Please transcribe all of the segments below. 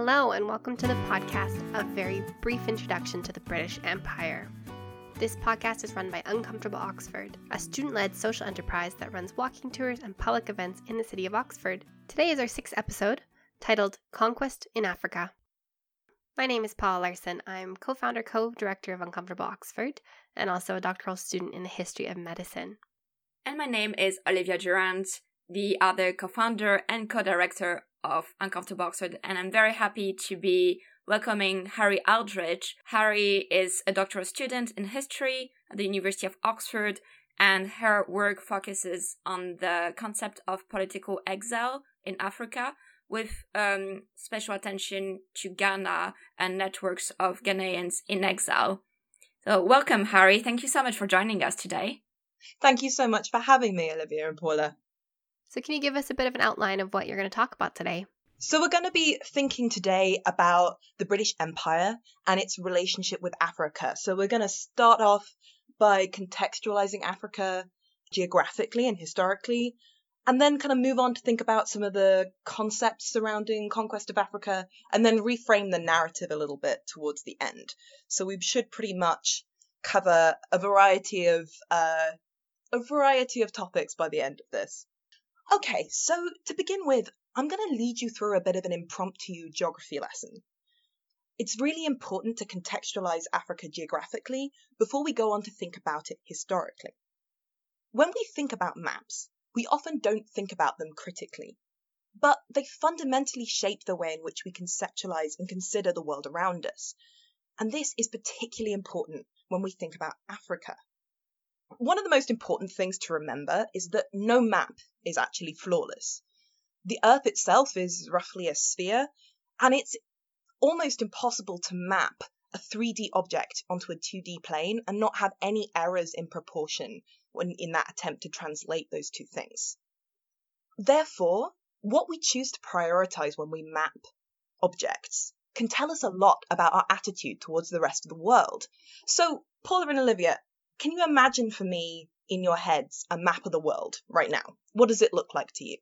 Hello, and welcome to the podcast, a very brief introduction to the British Empire. This podcast is run by Uncomfortable Oxford, a student led social enterprise that runs walking tours and public events in the city of Oxford. Today is our sixth episode, titled Conquest in Africa. My name is Paula Larson. I'm co founder, co director of Uncomfortable Oxford, and also a doctoral student in the history of medicine. And my name is Olivia Durant, the other co founder and co director of Uncomfortable Oxford, and I'm very happy to be welcoming Harry Aldrich. Harry is a doctoral student in history at the University of Oxford, and her work focuses on the concept of political exile in Africa, with um, special attention to Ghana and networks of Ghanaians in exile. So, welcome, Harry. Thank you so much for joining us today. Thank you so much for having me, Olivia and Paula. So, can you give us a bit of an outline of what you're going to talk about today? So, we're going to be thinking today about the British Empire and its relationship with Africa. So, we're going to start off by contextualizing Africa geographically and historically, and then kind of move on to think about some of the concepts surrounding conquest of Africa, and then reframe the narrative a little bit towards the end. So, we should pretty much cover a variety of uh, a variety of topics by the end of this. Okay, so to begin with, I'm going to lead you through a bit of an impromptu geography lesson. It's really important to contextualize Africa geographically before we go on to think about it historically. When we think about maps, we often don't think about them critically, but they fundamentally shape the way in which we conceptualize and consider the world around us. And this is particularly important when we think about Africa. One of the most important things to remember is that no map is actually flawless. The Earth itself is roughly a sphere, and it's almost impossible to map a 3D object onto a 2D plane and not have any errors in proportion when in that attempt to translate those two things. Therefore, what we choose to prioritize when we map objects can tell us a lot about our attitude towards the rest of the world. So, Paula and Olivia, can you imagine for me in your heads a map of the world right now? What does it look like to you?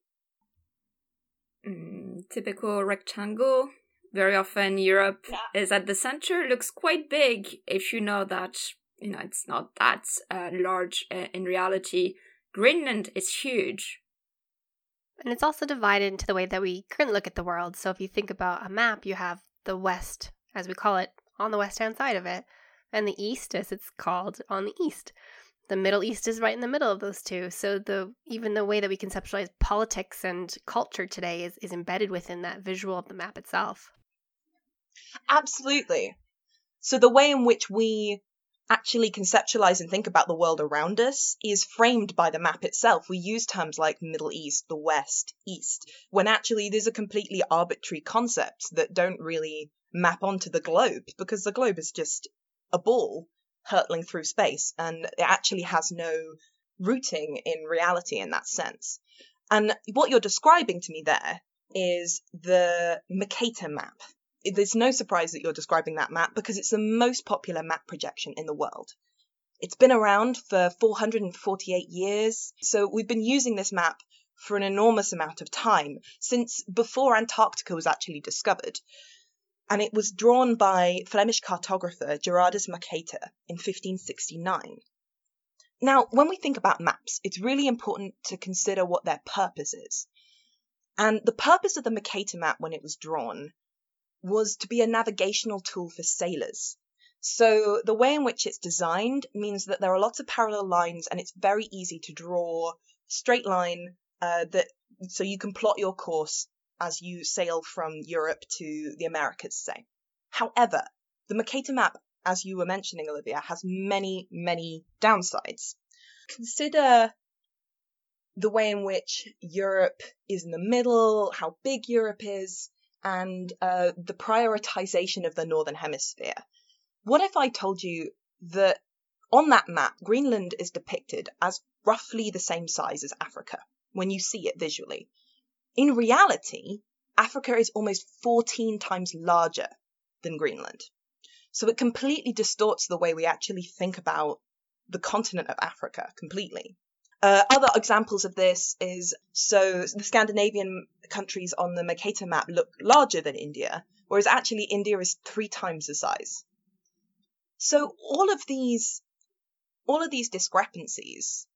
Mm, typical rectangle. Very often, Europe yeah. is at the center. Looks quite big if you know that you know it's not that uh, large uh, in reality. Greenland is huge. And it's also divided into the way that we currently look at the world. So if you think about a map, you have the West, as we call it, on the west hand side of it and the East, as it's called, on the East. The Middle East is right in the middle of those two. So the even the way that we conceptualize politics and culture today is, is embedded within that visual of the map itself. Absolutely. So the way in which we actually conceptualize and think about the world around us is framed by the map itself. We use terms like Middle East, the West, East, when actually these are completely arbitrary concepts that don't really map onto the globe because the globe is just a ball hurtling through space, and it actually has no rooting in reality in that sense. And what you're describing to me there is the Mercator map. There's no surprise that you're describing that map because it's the most popular map projection in the world. It's been around for 448 years, so we've been using this map for an enormous amount of time, since before Antarctica was actually discovered and it was drawn by Flemish cartographer Gerardus Mercator in 1569. Now, when we think about maps, it's really important to consider what their purpose is. And the purpose of the Mercator map when it was drawn was to be a navigational tool for sailors. So the way in which it's designed means that there are lots of parallel lines and it's very easy to draw straight line uh, that so you can plot your course as you sail from Europe to the Americas, say. However, the Mercator map, as you were mentioning, Olivia, has many, many downsides. Consider the way in which Europe is in the middle, how big Europe is, and uh, the prioritization of the Northern Hemisphere. What if I told you that on that map, Greenland is depicted as roughly the same size as Africa when you see it visually? In reality, Africa is almost 14 times larger than Greenland. So it completely distorts the way we actually think about the continent of Africa completely. Uh, other examples of this is so the Scandinavian countries on the Mercator map look larger than India, whereas actually India is three times the size. So all of these, all of these discrepancies,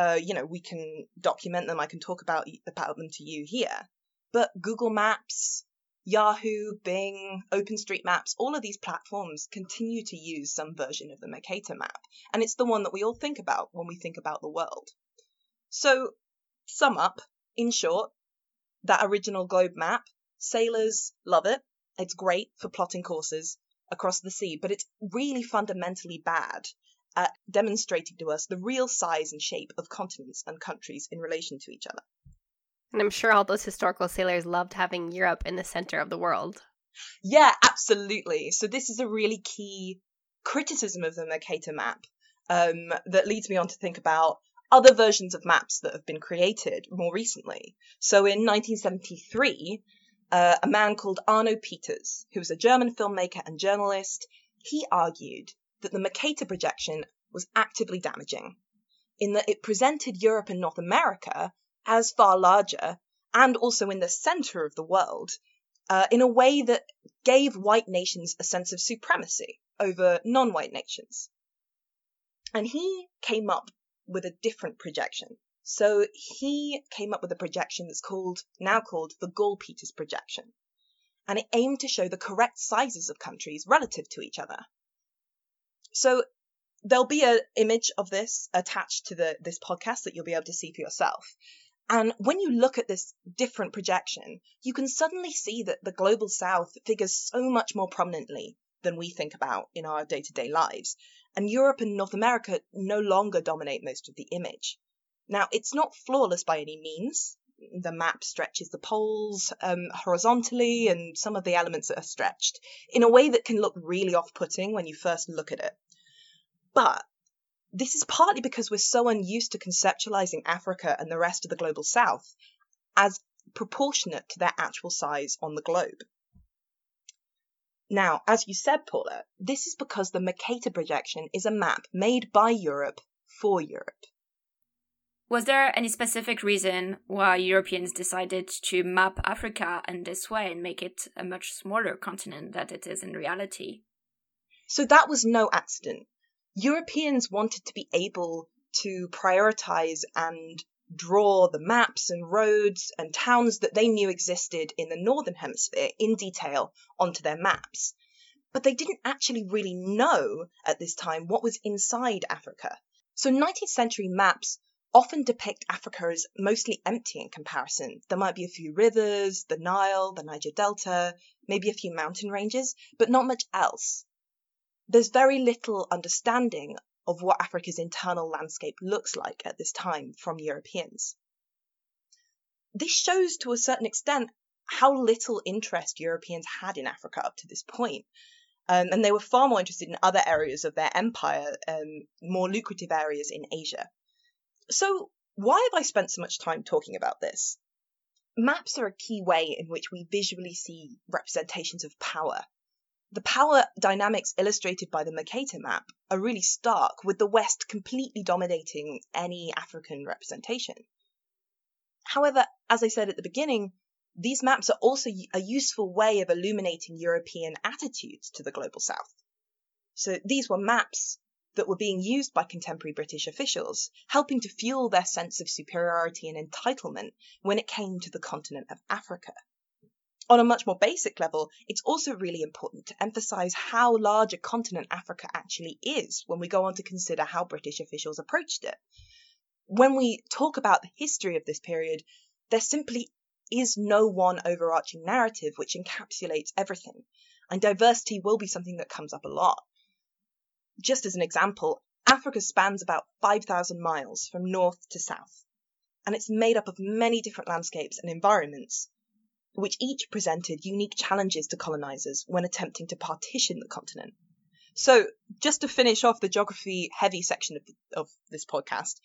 uh, you know, we can document them. I can talk about about them to you here. But Google Maps, Yahoo, Bing, OpenStreetMaps, all of these platforms continue to use some version of the Mercator map, and it's the one that we all think about when we think about the world. So, sum up, in short, that original globe map, sailors love it. It's great for plotting courses across the sea, but it's really fundamentally bad at demonstrating to us the real size and shape of continents and countries in relation to each other. And I'm sure all those historical sailors loved having Europe in the center of the world. Yeah, absolutely. So this is a really key criticism of the Mercator map um, that leads me on to think about other versions of maps that have been created more recently. So in 1973, uh, a man called Arno Peters, who was a German filmmaker and journalist, he argued that the Mercator projection was actively damaging in that it presented Europe and North America as far larger and also in the center of the world uh, in a way that gave white nations a sense of supremacy over non white nations. And he came up with a different projection. So he came up with a projection that's called, now called the Gall Peters projection. And it aimed to show the correct sizes of countries relative to each other. So there'll be an image of this attached to the this podcast that you'll be able to see for yourself. And when you look at this different projection, you can suddenly see that the global south figures so much more prominently than we think about in our day to day lives. And Europe and North America no longer dominate most of the image. Now, it's not flawless by any means. The map stretches the poles um, horizontally, and some of the elements are stretched in a way that can look really off putting when you first look at it. But this is partly because we're so unused to conceptualizing Africa and the rest of the global south as proportionate to their actual size on the globe. Now, as you said, Paula, this is because the Mercator projection is a map made by Europe for Europe. Was there any specific reason why Europeans decided to map Africa in this way and make it a much smaller continent than it is in reality? So that was no accident. Europeans wanted to be able to prioritize and draw the maps and roads and towns that they knew existed in the Northern Hemisphere in detail onto their maps. But they didn't actually really know at this time what was inside Africa. So 19th century maps often depict Africa as mostly empty in comparison. There might be a few rivers, the Nile, the Niger Delta, maybe a few mountain ranges, but not much else there's very little understanding of what Africa's internal landscape looks like at this time from Europeans. This shows to a certain extent how little interest Europeans had in Africa up to this point. Um, and they were far more interested in other areas of their empire, um, more lucrative areas in Asia. So, why have I spent so much time talking about this? Maps are a key way in which we visually see representations of power the power dynamics illustrated by the Mercator map are really stark, with the West completely dominating any African representation. However, as I said at the beginning, these maps are also a useful way of illuminating European attitudes to the global South. So these were maps that were being used by contemporary British officials, helping to fuel their sense of superiority and entitlement when it came to the continent of Africa on a much more basic level, it's also really important to emphasize how large a continent Africa actually is when we go on to consider how British officials approached it. When we talk about the history of this period, there simply is no one overarching narrative which encapsulates everything, and diversity will be something that comes up a lot. Just as an example, Africa spans about 5,000 miles from north to south, and it's made up of many different landscapes and environments, which each presented unique challenges to colonizers when attempting to partition the continent. So, just to finish off the geography heavy section of, of this podcast,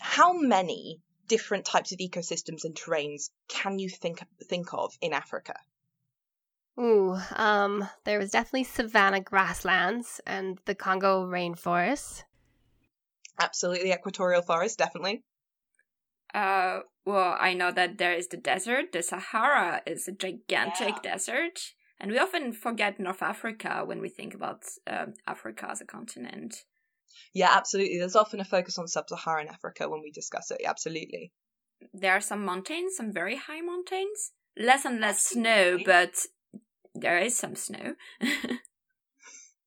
how many different types of ecosystems and terrains can you think think of in Africa? Ooh, um, there was definitely savanna grasslands and the Congo rainforest. Absolutely, equatorial forest, definitely. Uh, well, I know that there is the desert. The Sahara is a gigantic Yeah. desert. And we often forget North Africa when we think about um, Africa as a continent. Yeah, absolutely. There's often a focus on sub-Saharan Africa when we discuss it. Absolutely. There are some mountains, some very high mountains. Less and less snow, but there is some snow.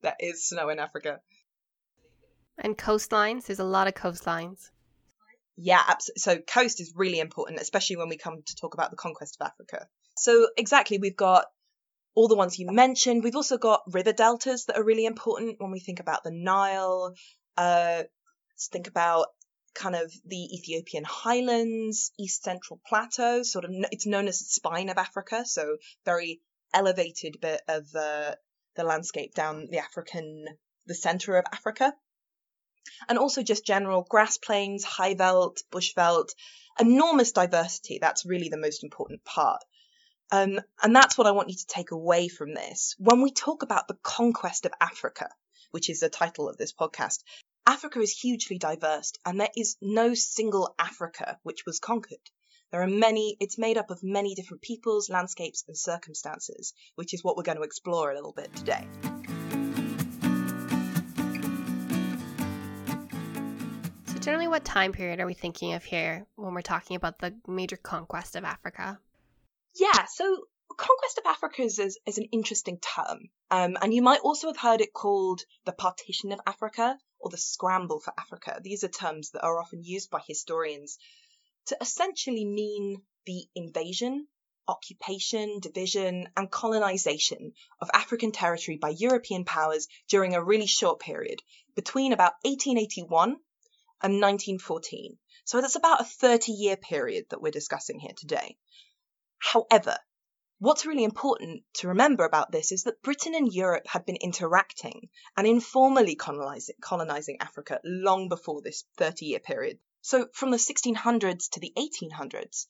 There is snow in Africa. And coastlines, there's a lot of coastlines. Yeah, absolutely. So coast is really important, especially when we come to talk about the conquest of Africa. So exactly, we've got all the ones you mentioned. We've also got river deltas that are really important when we think about the Nile. Uh, let's think about kind of the Ethiopian highlands, East Central Plateau. Sort of, it's known as the spine of Africa. So very elevated bit of uh, the landscape down the African, the center of Africa and also just general grass plains, high veld, bush veld, enormous diversity. That's really the most important part. Um, and that's what I want you to take away from this. When we talk about the conquest of Africa, which is the title of this podcast, Africa is hugely diverse and there is no single Africa which was conquered. There are many, it's made up of many different peoples, landscapes, and circumstances, which is what we're going to explore a little bit today. So, generally, what time period are we thinking of here when we're talking about the major conquest of Africa? Yeah, so conquest of Africa is, is, is an interesting term. Um, and you might also have heard it called the partition of Africa or the scramble for Africa. These are terms that are often used by historians to essentially mean the invasion, occupation, division, and colonization of African territory by European powers during a really short period between about 1881 and 1914. So that's about a 30 year period that we're discussing here today. However, what's really important to remember about this is that Britain and Europe had been interacting and informally colonizing, colonizing Africa long before this 30 year period. So, from the 1600s to the 1800s,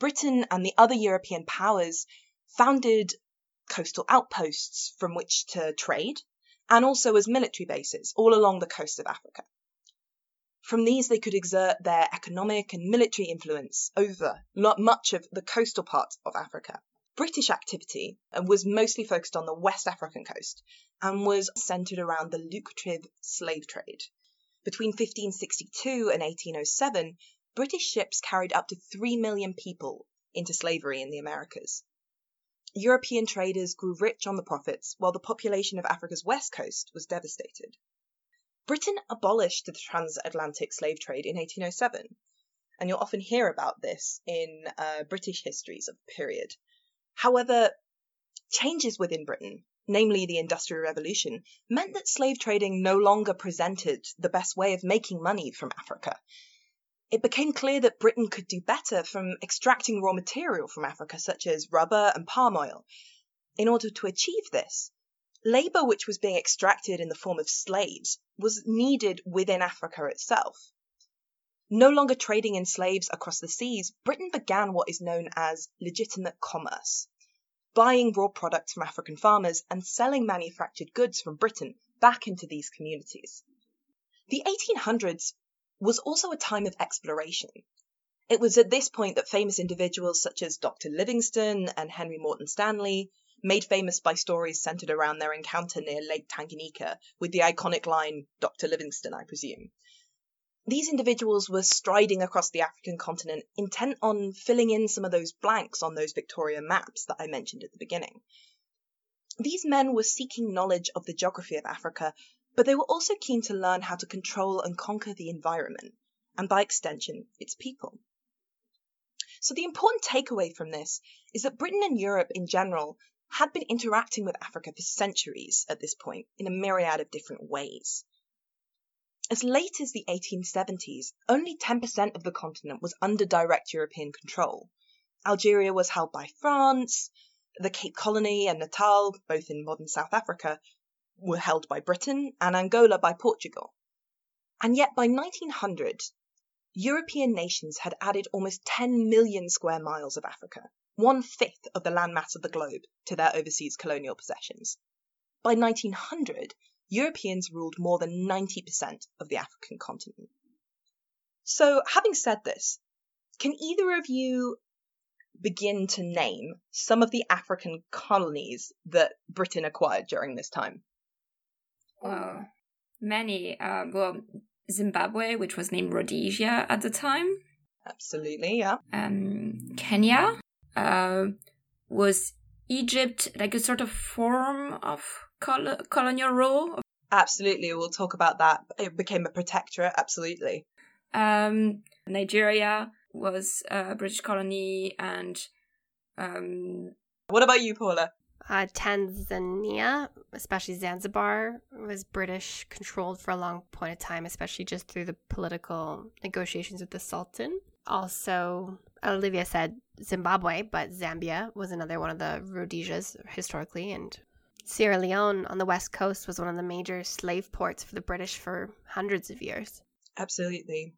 Britain and the other European powers founded coastal outposts from which to trade and also as military bases all along the coast of Africa. From these, they could exert their economic and military influence over much of the coastal parts of Africa. British activity uh, was mostly focused on the West African coast and was centered around the lucrative slave trade. Between 1562 and 1807, British ships carried up to 3 million people into slavery in the Americas. European traders grew rich on the profits while the population of Africa's west coast was devastated. Britain abolished the transatlantic slave trade in 1807, and you'll often hear about this in uh, British histories of the period. However, changes within Britain, namely the Industrial Revolution, meant that slave trading no longer presented the best way of making money from Africa. It became clear that Britain could do better from extracting raw material from Africa, such as rubber and palm oil. In order to achieve this, labour which was being extracted in the form of slaves was needed within Africa itself. No longer trading in slaves across the seas, Britain began what is known as legitimate commerce, buying raw products from African farmers and selling manufactured goods from Britain back into these communities. The 1800s was also a time of exploration. It was at this point that famous individuals such as Dr. Livingstone and Henry Morton Stanley, made famous by stories centered around their encounter near Lake Tanganyika with the iconic line, Dr. Livingstone, I presume. These individuals were striding across the African continent, intent on filling in some of those blanks on those Victoria maps that I mentioned at the beginning. These men were seeking knowledge of the geography of Africa, but they were also keen to learn how to control and conquer the environment, and by extension, its people. So the important takeaway from this is that Britain and Europe in general had been interacting with Africa for centuries at this point in a myriad of different ways. As late as the 1870s, only 10% of the continent was under direct European control. Algeria was held by France, the Cape Colony and Natal, both in modern South Africa, were held by Britain, and Angola by Portugal. And yet by 1900, European nations had added almost 10 million square miles of Africa, one fifth of the landmass of the globe, to their overseas colonial possessions. By 1900, Europeans ruled more than 90% of the African continent. So, having said this, Can either of you begin to name some of the African colonies that Britain acquired during this time? Well, many. Uh, well, Zimbabwe, which was named Rhodesia at the time. Absolutely, yeah. Um, Kenya uh, was Egypt like a sort of form of col- colonial rule? Absolutely, we'll talk about that. It became a protectorate, absolutely. Um, Nigeria was a British colony, and um, what about you, Paula? Uh, Tanzania, especially Zanzibar, was British controlled for a long point of time, especially just through the political negotiations with the Sultan. Also, Olivia said Zimbabwe, but Zambia was another one of the Rhodesias historically, and Sierra Leone on the west coast was one of the major slave ports for the British for hundreds of years. Absolutely.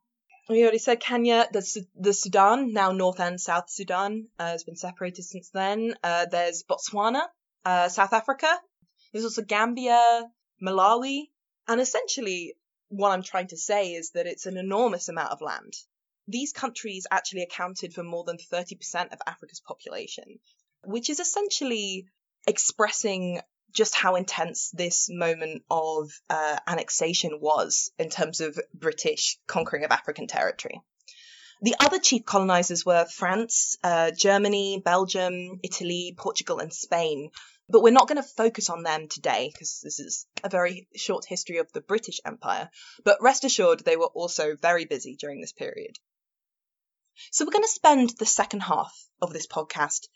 We already said Kenya, the, the Sudan, now North and South Sudan, uh, has been separated since then. Uh, there's Botswana, uh, South Africa. There's also Gambia, Malawi. And essentially, what I'm trying to say is that it's an enormous amount of land. These countries actually accounted for more than 30% of Africa's population, which is essentially expressing just how intense this moment of uh, annexation was in terms of British conquering of African territory. The other chief colonizers were France, uh, Germany, Belgium, Italy, Portugal, and Spain. But we're not going to focus on them today because this is a very short history of the British Empire. But rest assured, they were also very busy during this period. So we're going to spend the second half of this podcast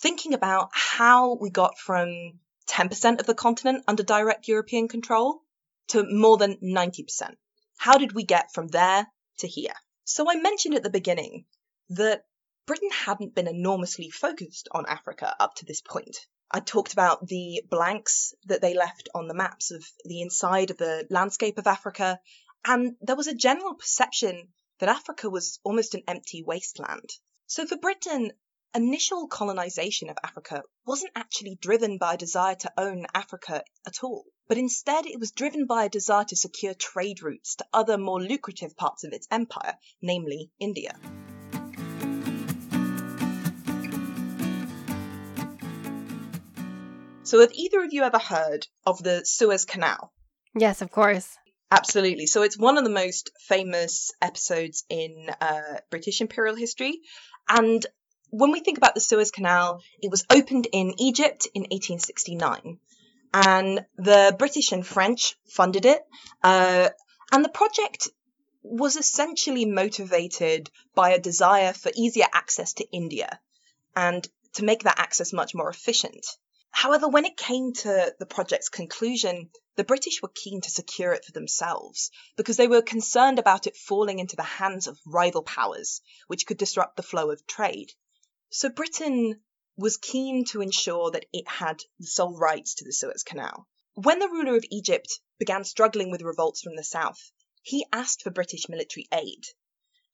thinking about how we got from 10% of the continent under direct European control to more than 90%. How did we get from there to here? So I mentioned at the beginning that Britain hadn't been enormously focused on Africa up to this point. I talked about the blanks that they left on the maps of the inside of the landscape of Africa, and there was a general perception that Africa was almost an empty wasteland. So for Britain, initial colonization of Africa wasn't actually driven by a desire to own Africa at all, but instead it was driven by a desire to secure trade routes to other more lucrative parts of its empire, namely India. So, have either of you ever heard of the Suez Canal? Yes, of course. Absolutely. So it's one of the most famous episodes in uh, British imperial history. And when we think about the Suez Canal, it was opened in Egypt in 1869, and the British and French funded it. Uh, and the project was essentially motivated by a desire for easier access to India and to make that access much more efficient. However, when it came to the project's conclusion, the British were keen to secure it for themselves because they were concerned about it falling into the hands of rival powers, which could disrupt the flow of trade. So Britain was keen to ensure that it had the sole rights to the Suez Canal. When the ruler of Egypt began struggling with revolts from the south, he asked for British military aid.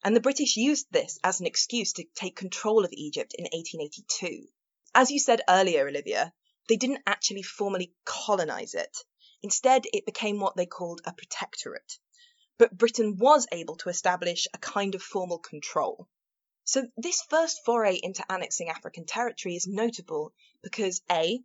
And the British used this as an excuse to take control of Egypt in 1882. As you said earlier, Olivia, they didn't actually formally colonize it. Instead, it became what they called a protectorate. But Britain was able to establish a kind of formal control. So this first foray into annexing African territory is notable because A,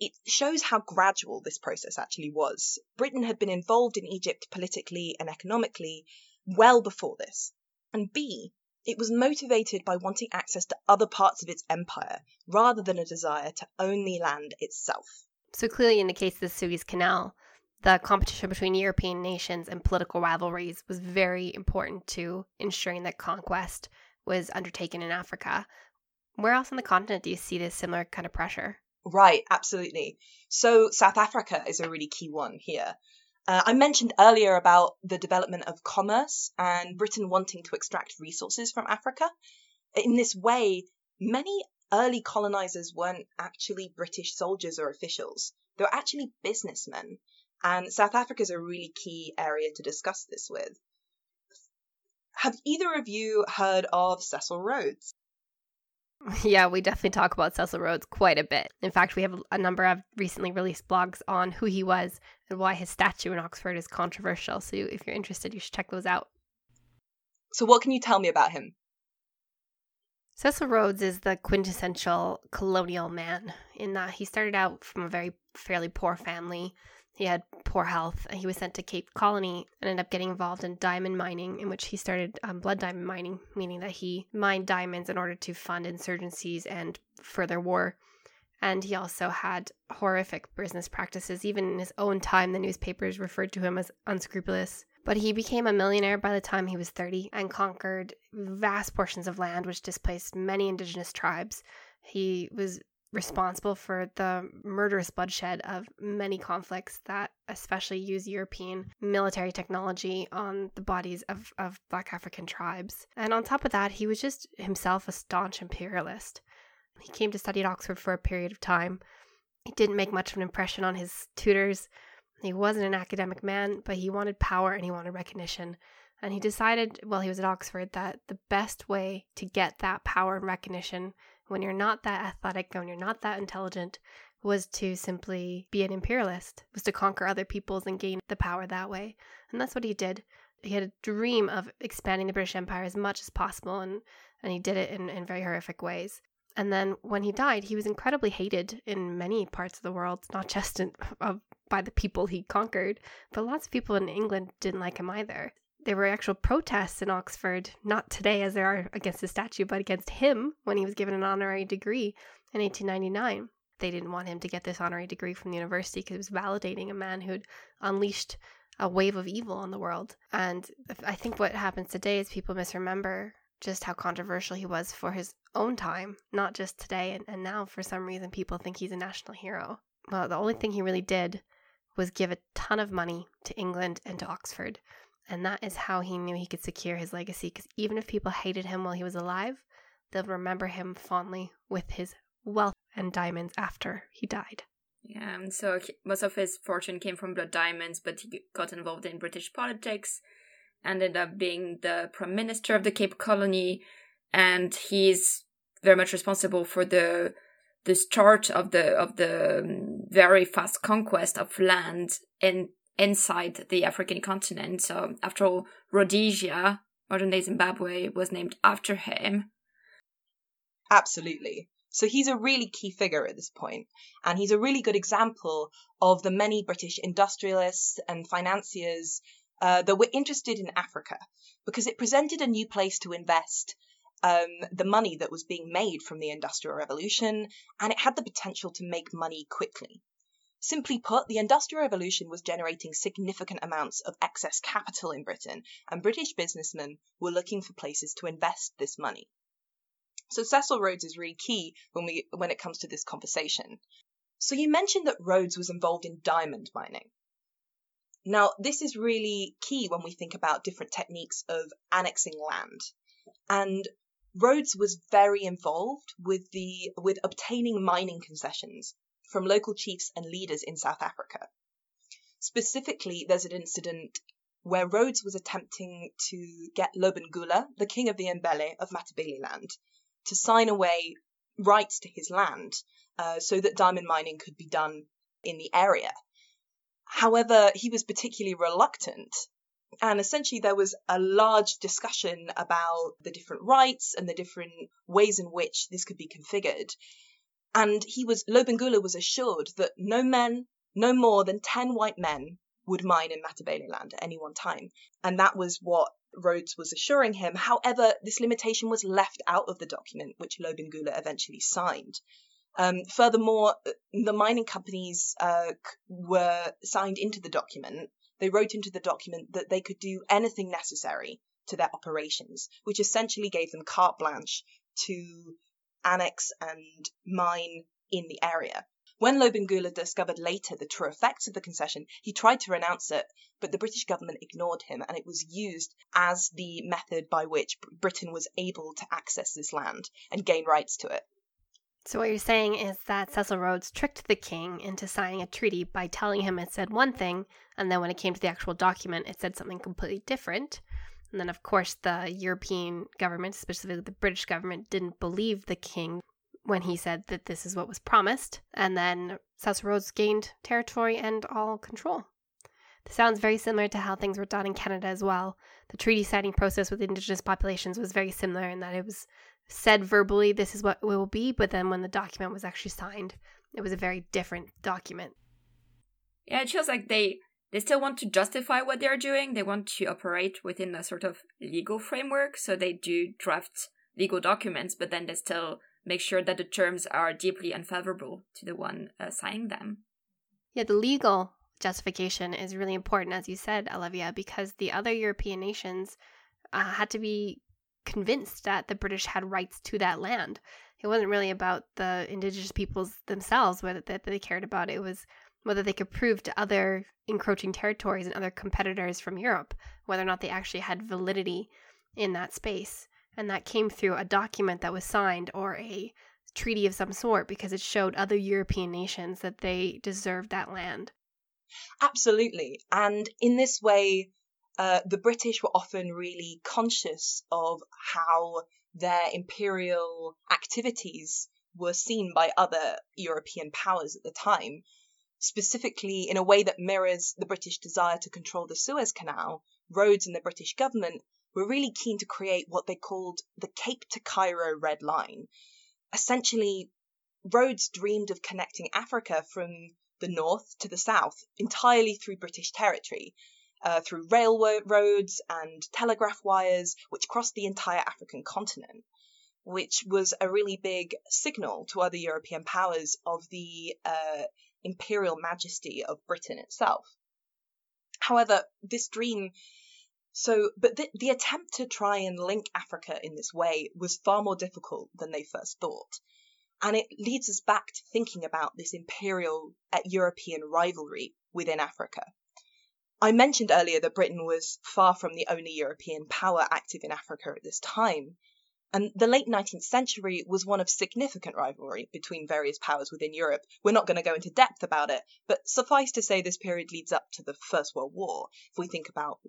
it shows how gradual this process actually was. Britain had been involved in Egypt politically and economically well before this. And B, it was motivated by wanting access to other parts of its empire rather than a desire to own the land itself. So clearly, in the case of the Suez Canal, the competition between European nations and political rivalries was very important to ensuring that conquest was undertaken in Africa. Where else on the continent do you see this similar kind of pressure? Right, absolutely. So South Africa is a really key one here. Uh, I mentioned earlier about the development of commerce and Britain wanting to extract resources from Africa. In this way, many early colonizers weren't actually British soldiers or officials. They were actually businessmen. And South Africa is a really key area to discuss this with. Have either of you heard of Cecil Rhodes? Yeah, we definitely talk about Cecil Rhodes quite a bit. In fact, we have a number of recently released blogs on who he was and why his statue in Oxford is controversial. So if you're interested, you should check those out. So, what can you tell me about him? Cecil Rhodes is the quintessential colonial man in that he started out from a very fairly poor family. He had poor health. And he was sent to Cape Colony and ended up getting involved in diamond mining, in which he started um, blood diamond mining, meaning that he mined diamonds in order to fund insurgencies and further war. And he also had horrific business practices. Even in his own time, the newspapers referred to him as unscrupulous. But he became a millionaire by the time he was 30 and conquered vast portions of land, which displaced many indigenous tribes. He was responsible for the murderous bloodshed of many conflicts that especially use European military technology on the bodies of, of Black African tribes. And on top of that, he was just himself a staunch imperialist. He came to study at Oxford for a period of time. He didn't make much of an impression on his tutors. He wasn't an academic man, but he wanted power and he wanted recognition. And he decided while he was at Oxford that the best way to get that power and recognition when you're not that athletic, when you're not that intelligent, was to simply be an imperialist, was to conquer other peoples and gain the power that way. And that's what he did. He had a dream of expanding the British Empire as much as possible, and, and he did it in, in very horrific ways. And then when he died, he was incredibly hated in many parts of the world, not just in, by the people he conquered, but lots of people in England didn't like him either. There were actual protests in Oxford, not today as there are against the statue, but against him when he was given an honorary degree in 1899. They didn't want him to get this honorary degree from the university because it was validating a man who'd unleashed a wave of evil on the world. And I think what happens today is people misremember just how controversial he was for his own time, not just today. And, and now, for some reason, people think he's a national hero. Well, the only thing he really did was give a ton of money to England and to Oxford. And that is how he knew he could secure his legacy. Because even if people hated him while he was alive, they'll remember him fondly with his wealth and diamonds after he died. Yeah, and so most of his fortune came from blood diamonds, but he got involved in British politics, ended up being the prime minister of the Cape Colony, and he's very much responsible for the the start of the of the um, very fast conquest of land in inside the African continent. So after all, Rhodesia, modern day Zimbabwe, was named after him. Absolutely. So he's a really key figure at this point, and he's a really good example of the many British industrialists and financiers uh, that were interested in Africa because it presented a new place to invest um, the money that was being made from the Industrial Revolution, and it had the potential to make money quickly. Simply put, the Industrial Revolution was generating significant amounts of excess capital in Britain, and British businessmen were looking for places to invest this money. So Cecil Rhodes is really key when we when it comes to this conversation. So you mentioned that Rhodes was involved in diamond mining. Now, this is really key when we think about different techniques of annexing land. And Rhodes was very involved with the with obtaining mining concessions from local chiefs and leaders in South Africa. Specifically, there's an incident where Rhodes was attempting to get Lobengula, the king of the Ndebele of Matabeleland, to sign away rights to his land uh, so that diamond mining could be done in the area. However, he was particularly reluctant and essentially, there was a large discussion about the different rights and the different ways in which this could be configured. And he was, Lobengula was assured that no men, no more than 10 white men would mine in Matabeleland at any one time. And that was what Rhodes was assuring him. However, this limitation was left out of the document, which Lobengula eventually signed. Um, furthermore, the mining companies uh, were signed into the document they wrote into the document that they could do anything necessary to their operations, which essentially gave them carte blanche to annex and mine in the area. When Lobengula discovered later the true effects of the concession, he tried to renounce it, but the British government ignored him, and it was used as the method by which Britain was able to access this land and gain rights to it. So, what you're saying is that Cecil Rhodes tricked the king into signing a treaty by telling him it said one thing, and then when it came to the actual document, it said something completely different. And then, of course, the European government, specifically the British government, didn't believe the king when he said that this is what was promised. And then Rhodes gained territory and all control. This sounds very similar to how things were done in Canada as well. The treaty signing process with Indigenous populations was very similar in that it was said verbally this is what it will be, but then when the document was actually signed, it was a very different document. Yeah, it feels like they they still want to justify what they're doing. They want to operate within a sort of legal framework, so they do draft legal documents, but then they still make sure that the terms are deeply unfavorable to the one uh, signing them. Yeah, the legal justification is really important, as you said, Olivia, because the other European nations uh, had to be convinced that the British had rights to that land. It wasn't really about the indigenous peoples themselves that they cared about. It was whether they could prove to other encroaching territories and other competitors from Europe whether or not they actually had validity in that space. And that came through a document that was signed or a treaty of some sort because it showed other European nations that they deserved that land. Absolutely. And in this way, uh, the British were often really conscious of how their imperial activities were seen by other European powers at the time, specifically in a way that mirrors the British desire to control the Suez Canal. Rhodes and the British government were really keen to create what they called the Cape to Cairo Red Line. Essentially, Rhodes dreamed of connecting Africa from the north to the south entirely through British territory, uh, through railroads and telegraph wires, which crossed the entire African continent, which was a really big signal to other European powers of the uh, imperial majesty of Britain itself. However, this dream so, but the, the attempt to try and link Africa in this way was far more difficult than they first thought. And it leads us back to thinking about this imperial uh, European rivalry within Africa. I mentioned earlier that Britain was far from the only European power active in Africa at this time, and the late 19th century was one of significant rivalry between various powers within Europe. We're not going to go into depth about it, but suffice to say this period leads up to the First World War, if we think about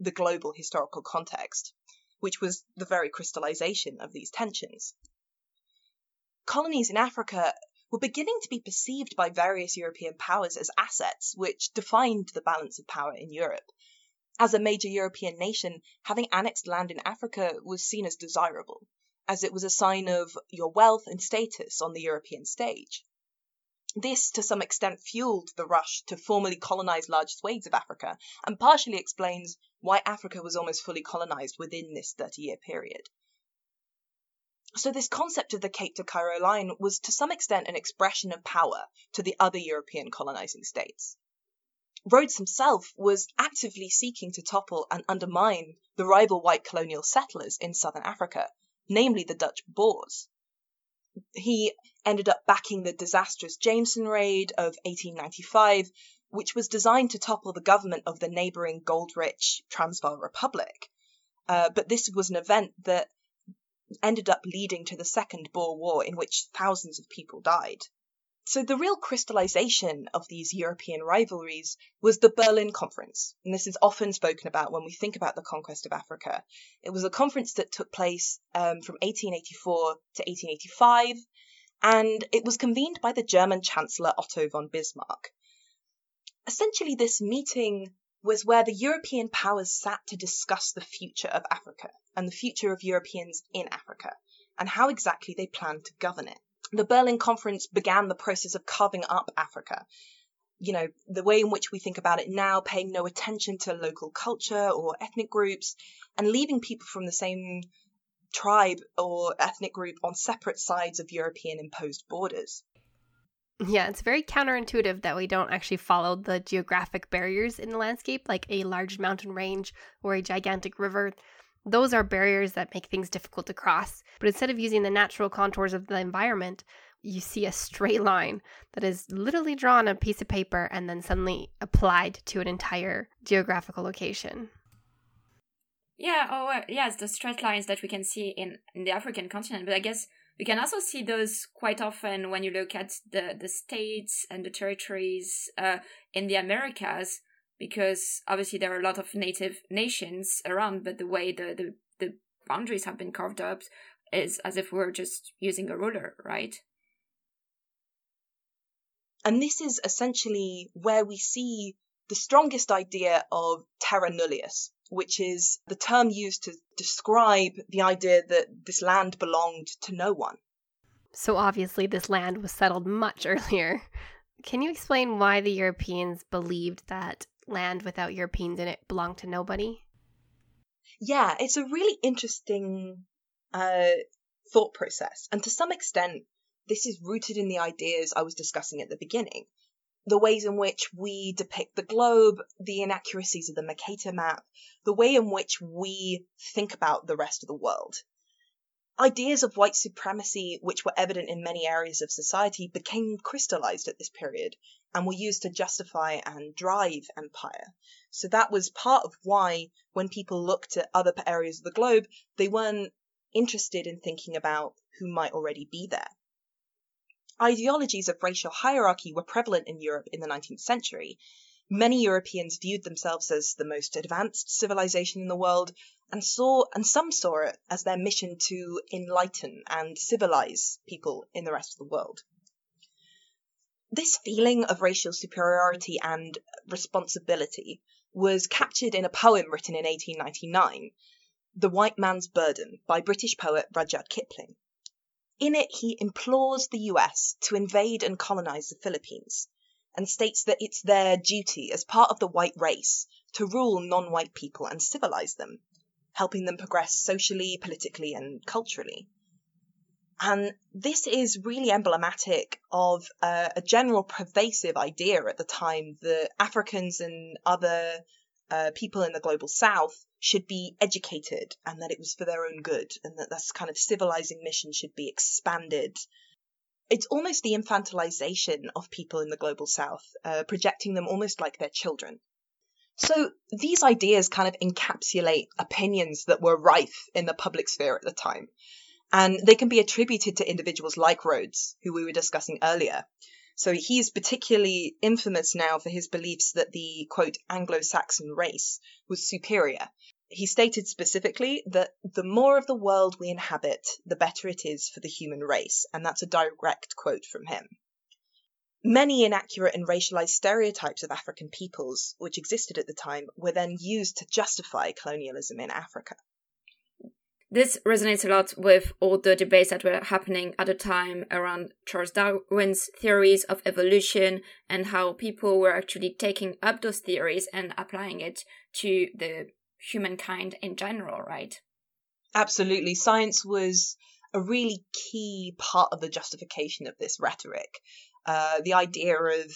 the global historical context, which was the very crystallization of these tensions. Colonies in Africa were beginning to be perceived by various European powers as assets which defined the balance of power in Europe. As a major European nation, having annexed land in Africa was seen as desirable, as it was a sign of your wealth and status on the European stage. This, to some extent, fueled the rush to formally colonize large swathes of Africa, and partially explains why Africa was almost fully colonized within this 30 year period. So, this concept of the Cape to Cairo line was to some extent an expression of power to the other European colonizing states. Rhodes himself was actively seeking to topple and undermine the rival white colonial settlers in southern Africa, namely the Dutch Boers he ended up backing the disastrous Jameson raid of 1895, which was designed to topple the government of the neighboring gold rich Transvaal Republic. Uh, but this was an event that ended up leading to the Second Boer War, in which thousands of people died. So the real crystallization of these European rivalries was the Berlin Conference, and this is often spoken about when we think about the conquest of Africa. It was a conference that took place um, from 1884 to 1885, and it was convened by the German Chancellor Otto von Bismarck. Essentially, this meeting was where the European powers sat to discuss the future of Africa and the future of Europeans in Africa, and how exactly they planned to govern it the Berlin Conference began the process of carving up Africa. You know, the way in which we think about it now, paying no attention to local culture or ethnic groups, and leaving people from the same tribe or ethnic group on separate sides of European imposed borders. Yeah, it's very counterintuitive that we don't actually follow the geographic barriers in the landscape, like a large mountain range or a gigantic river. Those are barriers that make things difficult to cross. But instead of using the natural contours of the environment, you see a straight line that is literally drawn on a piece of paper and then suddenly applied to an entire geographical location. Yeah, oh, uh, yes, the straight lines that we can see in, in the African continent. But I guess we can also see those quite often when you look at the, the states and the territories uh, in the Americas because obviously there are a lot of native nations around, but the way the, the, the boundaries have been carved up is as if we're just using a ruler, right? And this is essentially where we see the strongest idea of terra nullius, which is the term used to describe the idea that this land belonged to no one. So obviously, this land was settled much earlier. Can you explain why the Europeans believed that land without Europeans in it belonged to nobody? Yeah, it's a really interesting uh, thought process. And to some extent, this is rooted in the ideas I was discussing at the beginning. The ways in which we depict the globe, the inaccuracies of the Mercator map, the way in which we think about the rest of the world. Ideas of white supremacy, which were evident in many areas of society, became crystallized at this period and were used to justify and drive empire. So that was part of why, when people looked at other areas of the globe, they weren't interested in thinking about who might already be there. Ideologies of racial hierarchy were prevalent in Europe in the 19th century. Many Europeans viewed themselves as the most advanced civilization in the world and saw and some saw it as their mission to enlighten and civilize people in the rest of the world. This feeling of racial superiority and responsibility was captured in a poem written in 1899, The White Man's Burden by British poet Rudyard Kipling. In it, he implores the US to invade and colonize the Philippines and states that it's their duty as part of the white race to rule non white people and civilize them, helping them progress socially, politically, and culturally. And this is really emblematic of uh, a general pervasive idea at the time that Africans and other uh, people in the global south should be educated and that it was for their own good and that this kind of civilizing mission should be expanded. It's almost the infantilization of people in the global south, uh, projecting them almost like their children. So these ideas kind of encapsulate opinions that were rife in the public sphere at the time. And they can be attributed to individuals like Rhodes, who we were discussing earlier. So he's particularly infamous now for his beliefs that the quote Anglo Saxon race was superior. He stated specifically that the more of the world we inhabit, the better it is for the human race. And that's a direct quote from him. Many inaccurate and racialized stereotypes of African peoples, which existed at the time, were then used to justify colonialism in Africa. This resonates a lot with all the debates that were happening at the time around Charles Darwin's theories of evolution and how people were actually taking up those theories and applying it to the humankind in general, right? Absolutely. Science was a really key part of the justification of this rhetoric. Uh, the idea of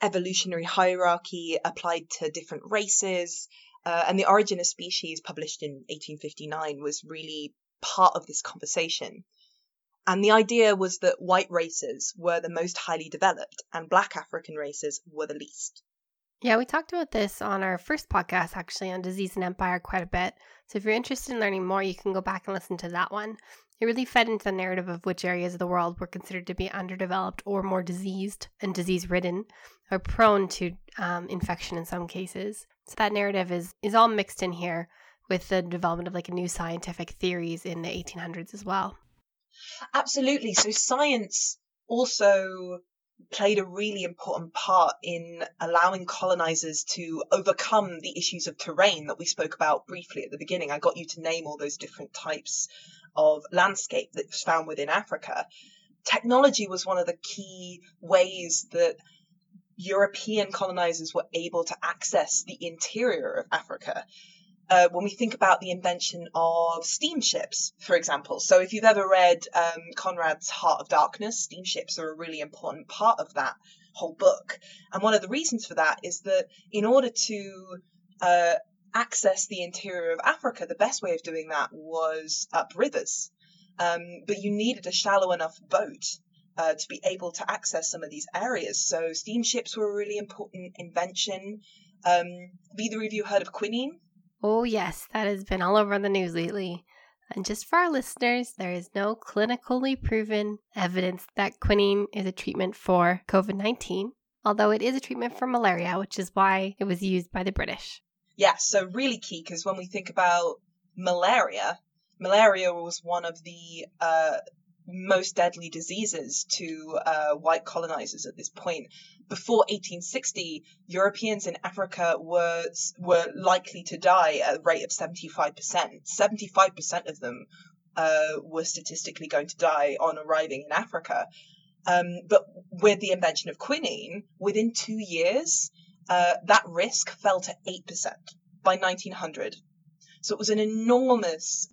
evolutionary hierarchy applied to different races, uh, and The Origin of Species, published in 1859, was really part of this conversation. And the idea was that white races were the most highly developed and black African races were the least. Yeah, we talked about this on our first podcast, actually, on disease and empire quite a bit. So if you're interested in learning more, you can go back and listen to that one. It really fed into the narrative of which areas of the world were considered to be underdeveloped or more diseased and disease ridden, or prone to um, infection in some cases. So that narrative is is all mixed in here with the development of like new scientific theories in the 1800s as well. Absolutely. So science also played a really important part in allowing colonizers to overcome the issues of terrain that we spoke about briefly at the beginning. I got you to name all those different types of landscape that was found within Africa. Technology was one of the key ways that European colonizers were able to access the interior of Africa. Uh, when we think about the invention of steamships, for example. So, if you've ever read um, Conrad's Heart of Darkness, steamships are a really important part of that whole book. And one of the reasons for that is that in order to uh, access the interior of Africa, the best way of doing that was up rivers. Um, but you needed a shallow enough boat uh, to be able to access some of these areas. So steamships were a really important invention. Um, have either of you heard of quinine? Oh, yes, that has been all over the news lately. And just for our listeners, there is no clinically proven evidence that quinine is a treatment for COVID 19, although it is a treatment for malaria, which is why it was used by the British. Yeah, so really key because when we think about malaria, malaria was one of the uh, most deadly diseases to uh, white colonizers at this point. before 1860, Europeans in Africa were were likely to die at a rate of 75%. 75% of them uh, were statistically going to die on arriving in Africa. Um, but with the invention of quinine, within two years, uh, that risk fell to 8% by 1900. So it was an enormous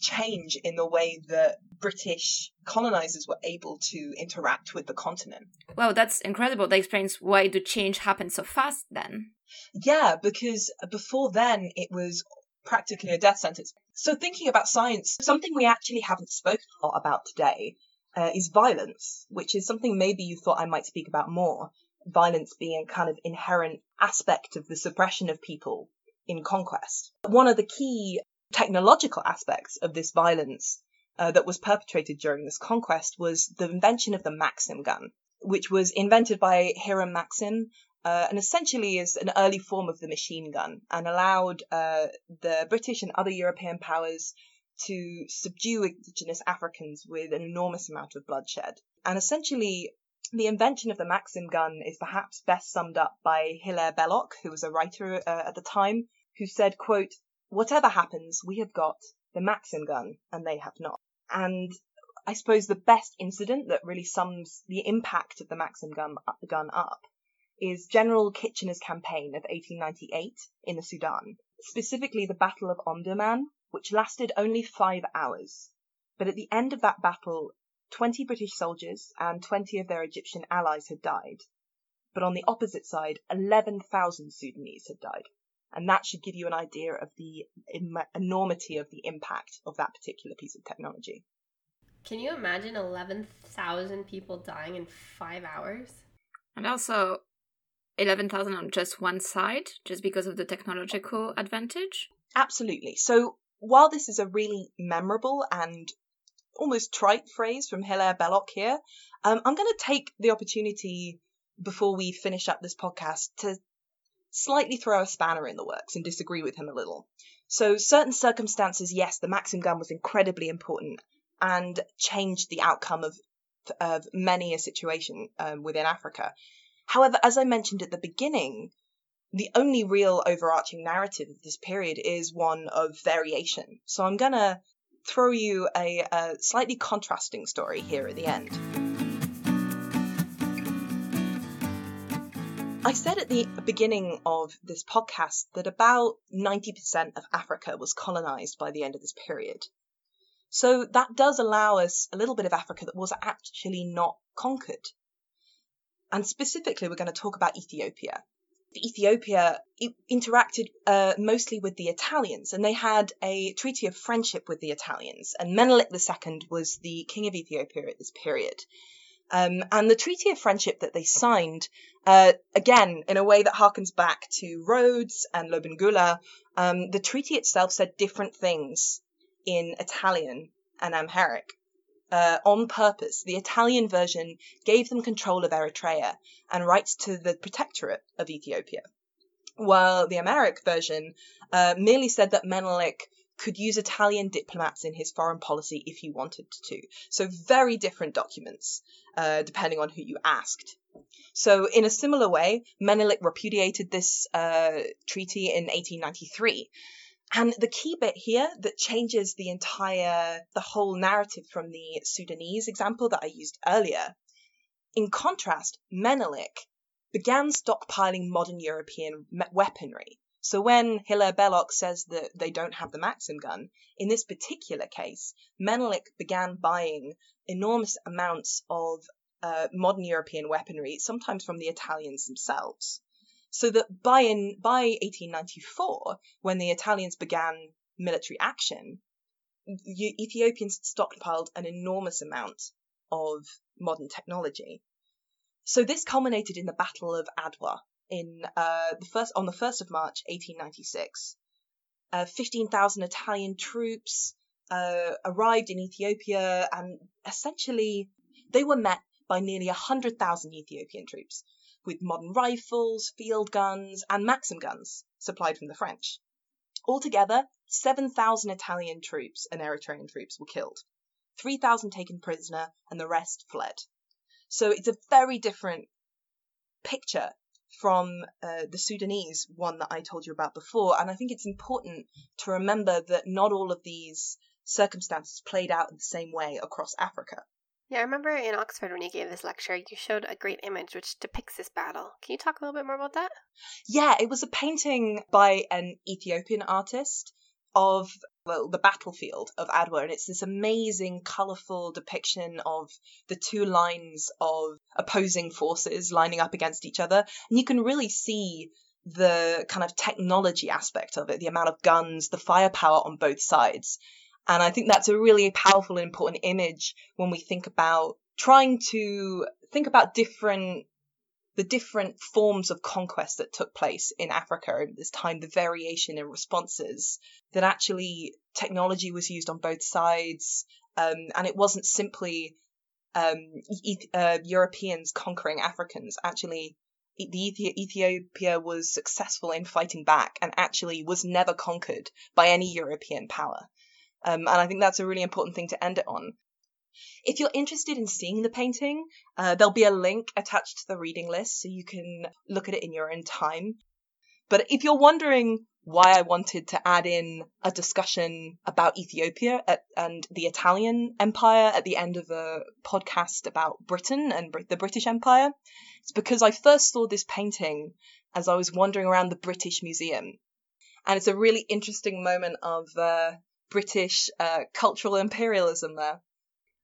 change in the way that British colonizers were able to interact with the continent. Wow, that's incredible. That explains why the change happened so fast then. Yeah, because before then it was practically a death sentence. So, thinking about science, something we actually haven't spoken a lot about today uh, is violence, which is something maybe you thought I might speak about more. Violence being a kind of inherent aspect of the suppression of people in conquest. One of the key technological aspects of this violence uh, that was perpetrated during this conquest was the invention of the Maxim gun, which was invented by Hiram Maxim uh, and essentially is an early form of the machine gun and allowed uh, the British and other European powers to subdue indigenous Africans with an enormous amount of bloodshed. And essentially, the invention of the Maxim gun is perhaps best summed up by Hilaire Belloc, who was a writer uh, at the time, who said, quote, whatever happens, we have got the Maxim gun and they have not. And I suppose the best incident that really sums the impact of the Maxim gun, gun up is General Kitchener's campaign of 1898 in the Sudan, specifically the Battle of Omdurman, which lasted only five hours. But at the end of that battle, 20 British soldiers and 20 of their Egyptian allies had died. But on the opposite side, 11,000 Sudanese had died. And that should give you an idea of the enormity of the impact of that particular piece of technology. Can you imagine 11,000 people dying in five hours? And also 11,000 on just one side, just because of the technological advantage? Absolutely. So while this is a really memorable and almost trite phrase from Hilaire Belloc here, um, I'm going to take the opportunity before we finish up this podcast to slightly throw a spanner in the works and disagree with him a little. So, certain circumstances, yes, the Maxim gun was incredibly important and changed the outcome of, of many a situation um, within Africa. However, as I mentioned at the beginning, the only real overarching narrative of this period is one of variation. So I'm going to throw you a, a slightly contrasting story here at the end. I said at the beginning of this podcast that about 90% of Africa was colonized by the end of this period. So that does allow us a little bit of Africa that was actually not conquered. And specifically, we're going to talk about Ethiopia. Ethiopia interacted uh, mostly with the Italians, and they had a treaty of friendship with the Italians. And Menelik II was the king of Ethiopia at this period. Um, and the treaty of friendship that they signed, uh, again, in a way that harkens back to Rhodes and Lobengula, um, the treaty itself said different things in Italian and Amharic uh, on purpose. The Italian version gave them control of Eritrea and rights to the protectorate of Ethiopia, while the Amharic version uh, merely said that Menelik could use Italian diplomats in his foreign policy if he wanted to. So very different documents, uh, depending on who you asked. So in a similar way, Menelik repudiated this uh, treaty in 1893. And the key bit here that changes the entire, the whole narrative from the Sudanese example that I used earlier. In contrast, Menelik began stockpiling modern European weaponry. So when Hilaire Belloc says that they don't have the Maxim gun, in this particular case, Menelik began buying enormous amounts of uh, modern European weaponry, sometimes from the Italians themselves. So that by in, by 1894, when the Italians began military action, Ethiopians stockpiled an enormous amount of modern technology. So this culminated in the Battle of Adwa in uh, the first on the first of March, 1896. Uh, 15,000 Italian troops uh, arrived in Ethiopia, and essentially they were met by nearly 100,000 Ethiopian troops, with modern rifles, field guns, and Maxim guns supplied from the French. Altogether, 7,000 Italian troops and Eritrean troops were killed, 3,000 taken prisoner, and the rest fled. So it's a very different picture from uh, the Sudanese one that I told you about before. And I think it's important to remember that not all of these circumstances played out in the same way across Africa. Yeah, I remember in Oxford when you gave this lecture, you showed a great image which depicts this battle. Can you talk a little bit more about that? Yeah, it was a painting by an Ethiopian artist of well, the battlefield of Adwa, and it's this amazing, colourful depiction of the two lines of opposing forces lining up against each other, and you can really see the kind of technology aspect of it, the amount of guns, the firepower on both sides. And I think that's a really powerful and important image when we think about trying to think about different the different forms of conquest that took place in Africa at this time, the variation in responses, that actually technology was used on both sides, um, and it wasn't simply um, uh, Europeans conquering Africans. Actually, the Ethiopia was successful in fighting back and actually was never conquered by any European power. Um, and I think that's a really important thing to end it on. If you're interested in seeing the painting, uh, there'll be a link attached to the reading list so you can look at it in your own time. But if you're wondering why I wanted to add in a discussion about Ethiopia at, and the Italian Empire at the end of a podcast about Britain and the British Empire, it's because I first saw this painting as I was wandering around the British Museum. And it's a really interesting moment of uh, British uh, cultural imperialism there.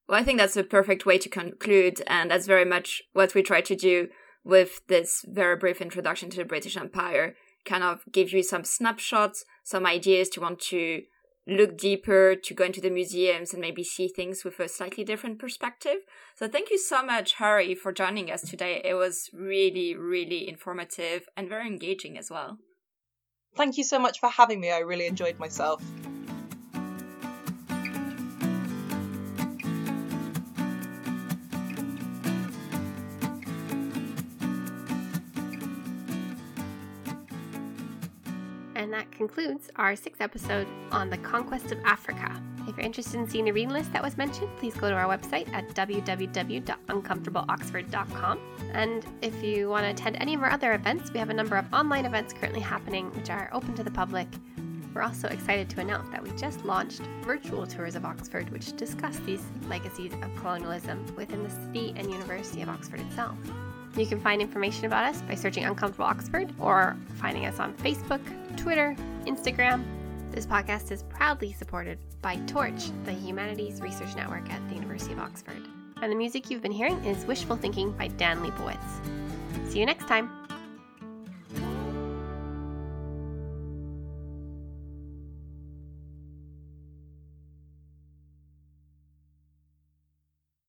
Well, I think that's a perfect way to conclude, and that's very much what we try to do with this very brief introduction to the British Empire. Kind of give you some snapshots, some ideas to want to look deeper, to go into the museums and maybe see things with a slightly different perspective. So thank you so much, Harry, for joining us today. It was really, really informative and very engaging as well. Thank you so much for having me. I really enjoyed myself. Concludes our sixth episode on the conquest of Africa. If you're interested in seeing the reading list that was mentioned, please go to our website at www.uncomfortableoxford.com. And if you want to attend any of our other events, we have a number of online events currently happening which are open to the public. We're also excited to announce that we just launched virtual tours of Oxford, which discuss these legacies of colonialism within the City and University of Oxford itself. You can find information about us by searching Uncomfortable Oxford or finding us on Facebook, Twitter, Instagram. This podcast is proudly supported by Torch, the Humanities Research Network at the University of Oxford. And the music you've been hearing is Wishful Thinking by Dan Lebowitz. See you next time.